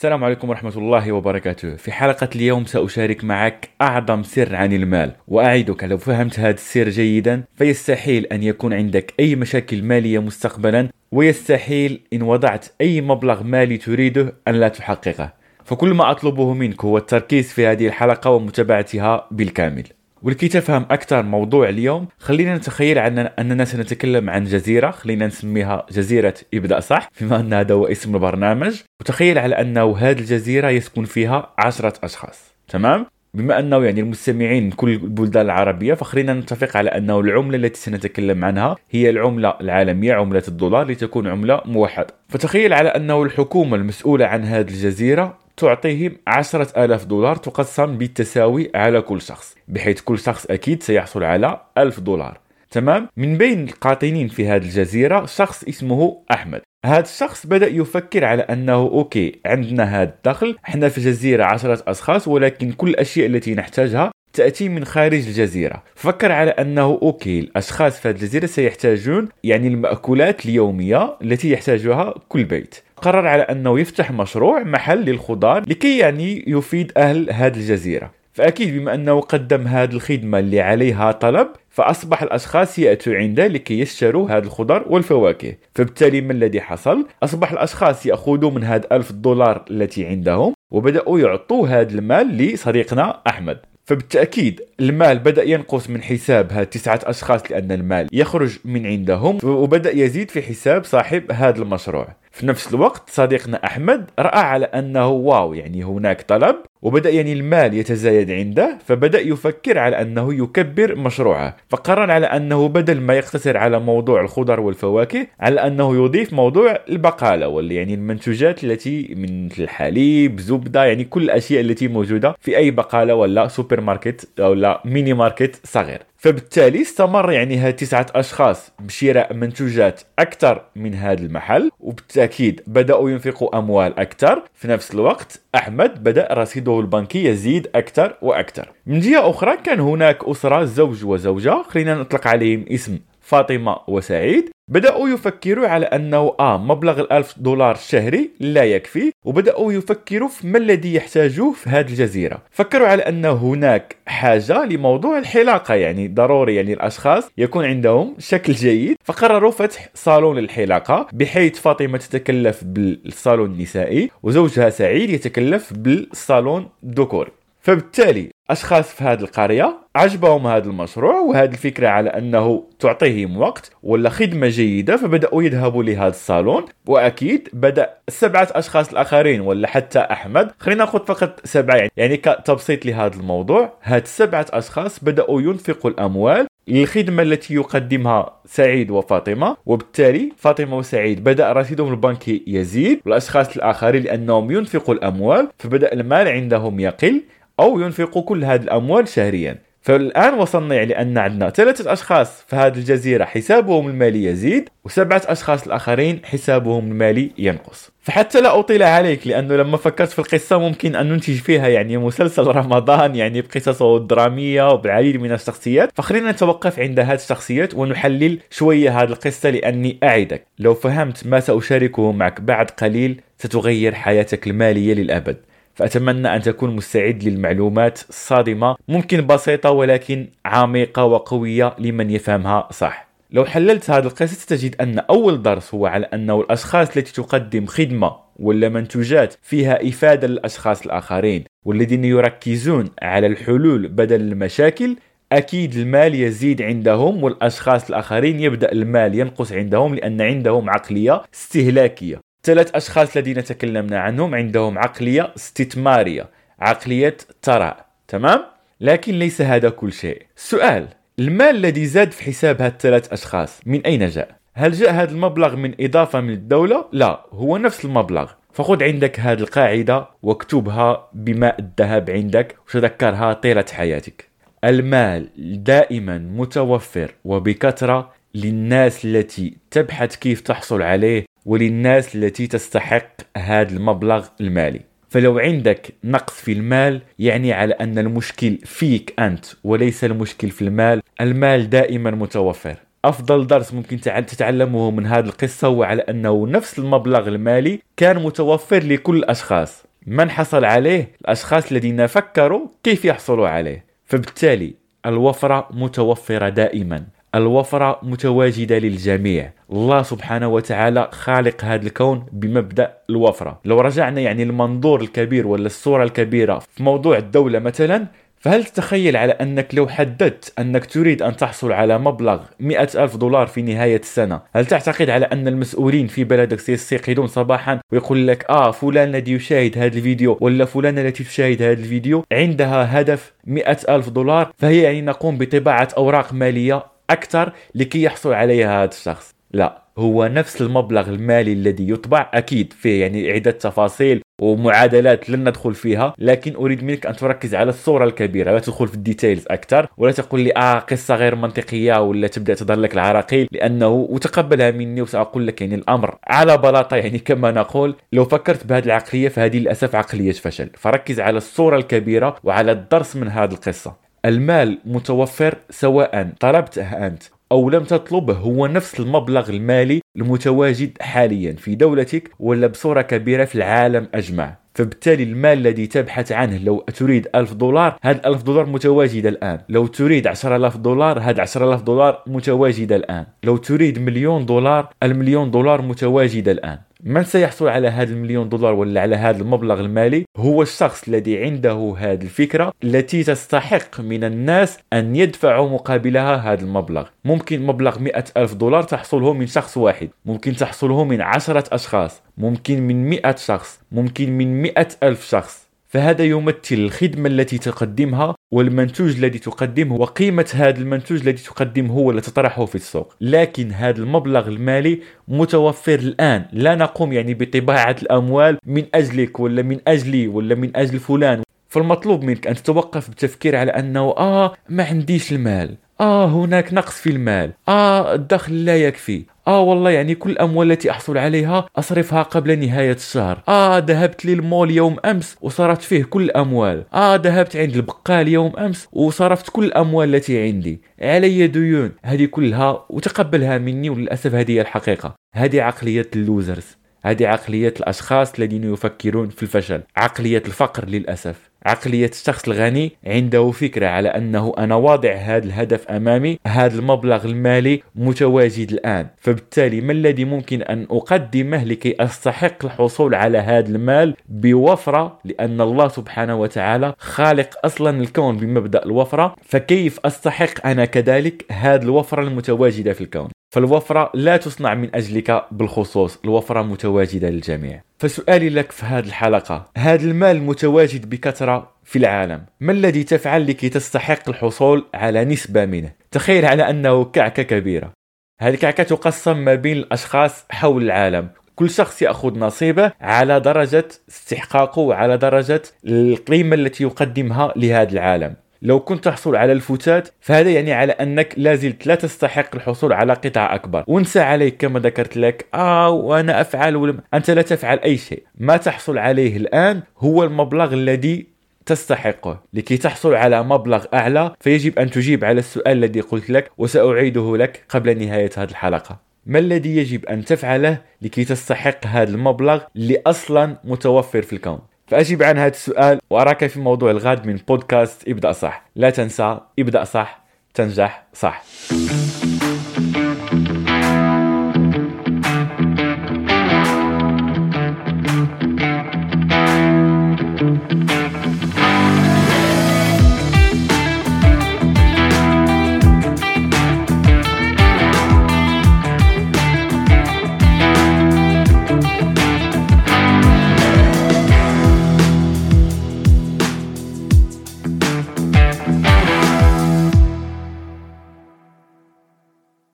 السلام عليكم ورحمة الله وبركاته. في حلقة اليوم سأشارك معك أعظم سر عن المال وأعدك لو فهمت هذا السر جيدا فيستحيل أن يكون عندك أي مشاكل مالية مستقبلا ويستحيل إن وضعت أي مبلغ مالي تريده أن لا تحققه. فكل ما أطلبه منك هو التركيز في هذه الحلقة ومتابعتها بالكامل. ولكي تفهم أكثر موضوع اليوم خلينا نتخيل أننا سنتكلم عن جزيرة خلينا نسميها جزيرة ابدأ صح؟ بما أن هذا هو اسم البرنامج. وتخيل على أنه هذه الجزيرة يسكن فيها عشرة أشخاص تمام؟ بما أنه يعني المستمعين من كل البلدان العربية فخلينا نتفق على أنه العملة التي سنتكلم عنها هي العملة العالمية عملة الدولار لتكون عملة موحدة. فتخيل على أنه الحكومة المسؤولة عن هذه الجزيرة تعطيهم عشرة آلاف دولار تقسم بالتساوي على كل شخص بحيث كل شخص أكيد سيحصل على ألف دولار. تمام؟ من بين القاطنين في هذه الجزيرة شخص اسمه أحمد. هذا الشخص بدأ يفكر على أنه okay عندنا هذا الدخل إحنا في جزيرة عشرة أشخاص ولكن كل الأشياء التي نحتاجها تأتي من خارج الجزيرة. فكر على أنه okay الأشخاص في هذه الجزيرة سيحتاجون يعني المأكولات اليومية التي يحتاجها كل بيت. قرر على أنه يفتح مشروع محل للخضار لكي يعني يفيد أهل هذه الجزيرة. فأكيد بما أنه قدم هذه الخدمة اللي عليها طلب فأصبح الأشخاص يأتوا عنده لكي يشتروا هذا الخضار والفواكه. فبالتالي ما الذي حصل؟ أصبح الأشخاص يأخذوا من هذا ألف دولار التي عندهم وبدأوا يعطوا هذا المال لصديقنا أحمد. فبالتأكيد المال بدأ ينقص من حساب هاد تسعة أشخاص لأن المال يخرج من عندهم وبدأ يزيد في حساب صاحب هذا المشروع. في نفس الوقت صديقنا أحمد رأى على أنه واو يعني هناك طلب وبدأ يعني المال يتزايد عنده فبدأ يفكر على أنه يكبر مشروعه فقرر على أنه بدل ما يقتصر على موضوع الخضر والفواكه على أنه يضيف موضوع البقالة واللي يعني المنتوجات التي من الحليب زبدة يعني كل الأشياء التي موجودة في أي بقالة ولا سوبر ماركت أو لا mini market صغير. فبالتالي استمر يعني هاد تسعة أشخاص بشراء منتوجات أكثر من هذا المحل وبالتأكيد بدأوا ينفقوا أموال أكثر. في نفس الوقت أحمد بدأ رصيده البنكي يزيد أكثر وأكثر. من جهة أخرى كان هناك أسرة زوج وزوجة خلينا نطلق عليهم اسم فاطمة وسعيد بدأوا يفكروا على أنه آه مبلغ الألف دولار الشهري لا يكفي وبدأوا يفكروا في ما الذي يحتاجوه في هذه الجزيرة. فكروا على أن هناك حاجة لموضوع الحلاقة يعني ضروري يعني الأشخاص يكون عندهم شكل جيد. فقرروا فتح صالون للحلاقة بحيث فاطمة تتكلف بالصالون النسائي وزوجها سعيد يتكلف بالصالون الذكوري فبالتالي أشخاص في هذه القرية عجبهم هذا المشروع وهذه الفكرة على أنه تعطيهم وقت ولا خدمة جيدة فبدأوا يذهبوا لهذا الصالون. وأكيد بدأ السبعه أشخاص الآخرين ولا حتى أحمد. خلينا ناخذ فقط سبعة يعني كتبسيط لهذا الموضوع. هاد السبعه أشخاص بدأوا ينفقوا الأموال للخدمة التي يقدمها سعيد وفاطمة. وبالتالي فاطمة وسعيد بدأ رصيدهم البنكي يزيد والأشخاص الآخرين لأنهم ينفقوا الأموال فبدأ المال عندهم يقل أو ينفقوا كل هذه الأموال شهريا. فالآن وصلنا يعني أن عندنا ثلاثة أشخاص في هذه الجزيرة حسابهم المالي يزيد وسبعة أشخاص الآخرين حسابهم المالي ينقص. فحتى لا أطيل عليك لأنه لما فكرت في القصة ممكن أن ننتج فيها يعني مسلسل رمضان يعني بقصصه الدرامية وبالعديد من الشخصيات. فخلينا نتوقف عند هذه الشخصيات ونحلل شوية هذه القصة لأني أعدك. لو فهمت ما سأشاركه معك بعد قليل ستغير حياتك المالية للأبد. فأتمنى أن تكون مستعد للمعلومات الصادمة ممكن بسيطة ولكن عميقة وقوية لمن يفهمها صح. لو حللت هذا القصة تجد أن أول درس هو على أنه الأشخاص التي تقدم خدمة ولا منتوجات فيها إفادة للأشخاص الآخرين والذين يركزون على الحلول بدل المشاكل أكيد المال يزيد عندهم والأشخاص الآخرين يبدأ المال ينقص عندهم لأن عندهم عقلية استهلاكية. ثلاث أشخاص الذين تكلمنا عنهم عندهم عقلية استثمارية عقلية ثراء تمام؟ لكن ليس هذا كل شيء سؤال المال الذي زاد في حساب هاد الثلاث أشخاص من أين جاء؟ هل جاء هذا المبلغ من إضافة من الدولة؟ لا هو نفس المبلغ فخذ عندك هذه القاعدة واكتبها بماء الذهب عندك وتذكرها طيلة حياتك المال دائما متوفر وبكثرة للناس التي تبحث كيف تحصل عليه وللناس التي تستحق هذا المبلغ المالي. فلو عندك نقص في المال يعني على أن المشكل فيك أنت وليس المشكل في المال المال دائما متوفر. أفضل درس ممكن تتعلمه من هذه القصة هو على أنه نفس المبلغ المالي كان متوفر لكل الأشخاص. من حصل عليه؟ الأشخاص الذين فكروا كيف يحصلوا عليه. فبالتالي الوفرة متوفرة دائما. الوفرة متواجدة للجميع. الله سبحانه وتعالى خالق هذا الكون بمبدأ الوفرة. لو رجعنا يعني المنظور الكبير ولا الصورة الكبيرة في موضوع الدولة مثلا فهل تتخيل على أنك لو حددت أنك تريد أن تحصل على مبلغ مئة ألف دولار في نهاية السنة هل تعتقد على أن المسؤولين في بلدك سيستيقظون صباحا ويقول لك آه فلان الذي يشاهد هذا الفيديو ولا فلان التي تشاهد هذا الفيديو عندها هدف مئة ألف دولار فهي يعني نقوم بطباعة أوراق مالية أكثر لكي يحصل عليها هذا الشخص. لا هو نفس المبلغ المالي الذي يطبع أكيد فيه يعني عده تفاصيل ومعادلات لن ندخل فيها لكن أريد منك أن تركز على الصورة الكبيرة. لا تدخل في ال details أكثر ولا تقول لي آه قصة غير منطقية ولا تبدأ تظهر لك العراقيل لأنه وتقبلها مني وسأقول لك يعني الأمر على بلاطة. يعني كما نقول لو فكرت بهذه العقلية فهذه للأسف عقلية فشل. فركز على الصورة الكبيرة وعلى الدرس من هذه القصة. المال متوفر سواء طلبته أنت أو لم تطلبه هو نفس المبلغ المالي المتواجد حاليا في دولتك ولا بصورة كبيرة في العالم أجمع. فبالتالي المال الذي تبحث عنه لو تريد ألف دولار هذا ألف دولار متواجد الآن. لو تريد عشر ألاف دولار هذا عشر ألاف دولار متواجد الآن. لو تريد مليون دولار المليون دولار متواجد الآن. من سيحصل على هذا المليون دولار ولا على هذا المبلغ المالي هو الشخص الذي عنده هذه الفكرة التي تستحق من الناس أن يدفعوا مقابلها هذا المبلغ. ممكن مبلغ مئة ألف دولار تحصله من شخص واحد ممكن تحصله من عشرة أشخاص ممكن من مئة شخص ممكن من مئة ألف شخص. فهذا يمثل الخدمة التي تقدمها والمنتوج الذي تقدمه وقيمة هذا المنتوج الذي تقدمه ولا تطرحه في السوق. لكن هذا المبلغ المالي متوفر الآن. لا نقوم يعني بطباعة الأموال من أجلك ولا من أجلي ولا من أجل فلان. فالمطلوب منك أن تتوقف بالتفكير على أنه آه ما عنديش المال. آه هناك نقص في المال. آه الدخل لا يكفي. آه والله يعني كل الأموال التي أحصل عليها أصرفها قبل نهاية الشهر. آه ذهبت للمول يوم أمس وصرفت فيه كل الأموال آه ذهبت عند البقال يوم أمس وصرفت كل الأموال التي عندي. علي ديون. هذه كلها وتقبلها مني وللأسف هذه الحقيقة. هذه عقلية اللوزرز. هذه عقلية الأشخاص الذين يفكرون في الفشل. عقلية الفقر للأسف. عقلية الشخص الغني عنده فكرة على أنه أنا واضع هذا الهدف أمامي هذا المبلغ المالي متواجد الآن. فبالتالي ما الذي ممكن أن أقدمه لكي أستحق الحصول على هذا المال بوفرة؟ لأن الله سبحانه وتعالى خالق أصلا الكون بمبدأ الوفرة فكيف أستحق أنا كذلك هذه الوفرة المتواجدة في الكون؟ فالوفرة لا تصنع من أجلك بالخصوص الوفرة متواجدة للجميع. فسؤالي لك في هذه الحلقة هذا المال المتواجد بكثرة في العالم. ما الذي تفعل لكي تستحق الحصول على نسبة منه؟ تخيل على أنه كعكة كبيرة. هذه الكعكة تقسم ما بين الأشخاص حول العالم. كل شخص يأخذ نصيبه على درجة استحقاقه وعلى درجة القيمة التي يقدمها لهذا العالم. لو كنت تحصل على الفتات فهذا يعني على أنك لازلت لا تستحق الحصول على قطع أكبر. وانسى عليك كما ذكرت لك. آه وأنا أفعل ولم أنت لا تفعل أي شيء. ما تحصل عليه الآن هو المبلغ الذي تستحقه. لكي تحصل على مبلغ أعلى فيجب أن تجيب على السؤال الذي قلت لك وسأعيده لك قبل نهاية هذه الحلقة. ما الذي يجب أن تفعله لكي تستحق هذا المبلغ اللي أصلا متوفر في الكون؟ فأجيب عن هذا السؤال وأراك في موضوع الغد من بودكاست إبدأ صح. لا تنسى إبدأ صح تنجح صح.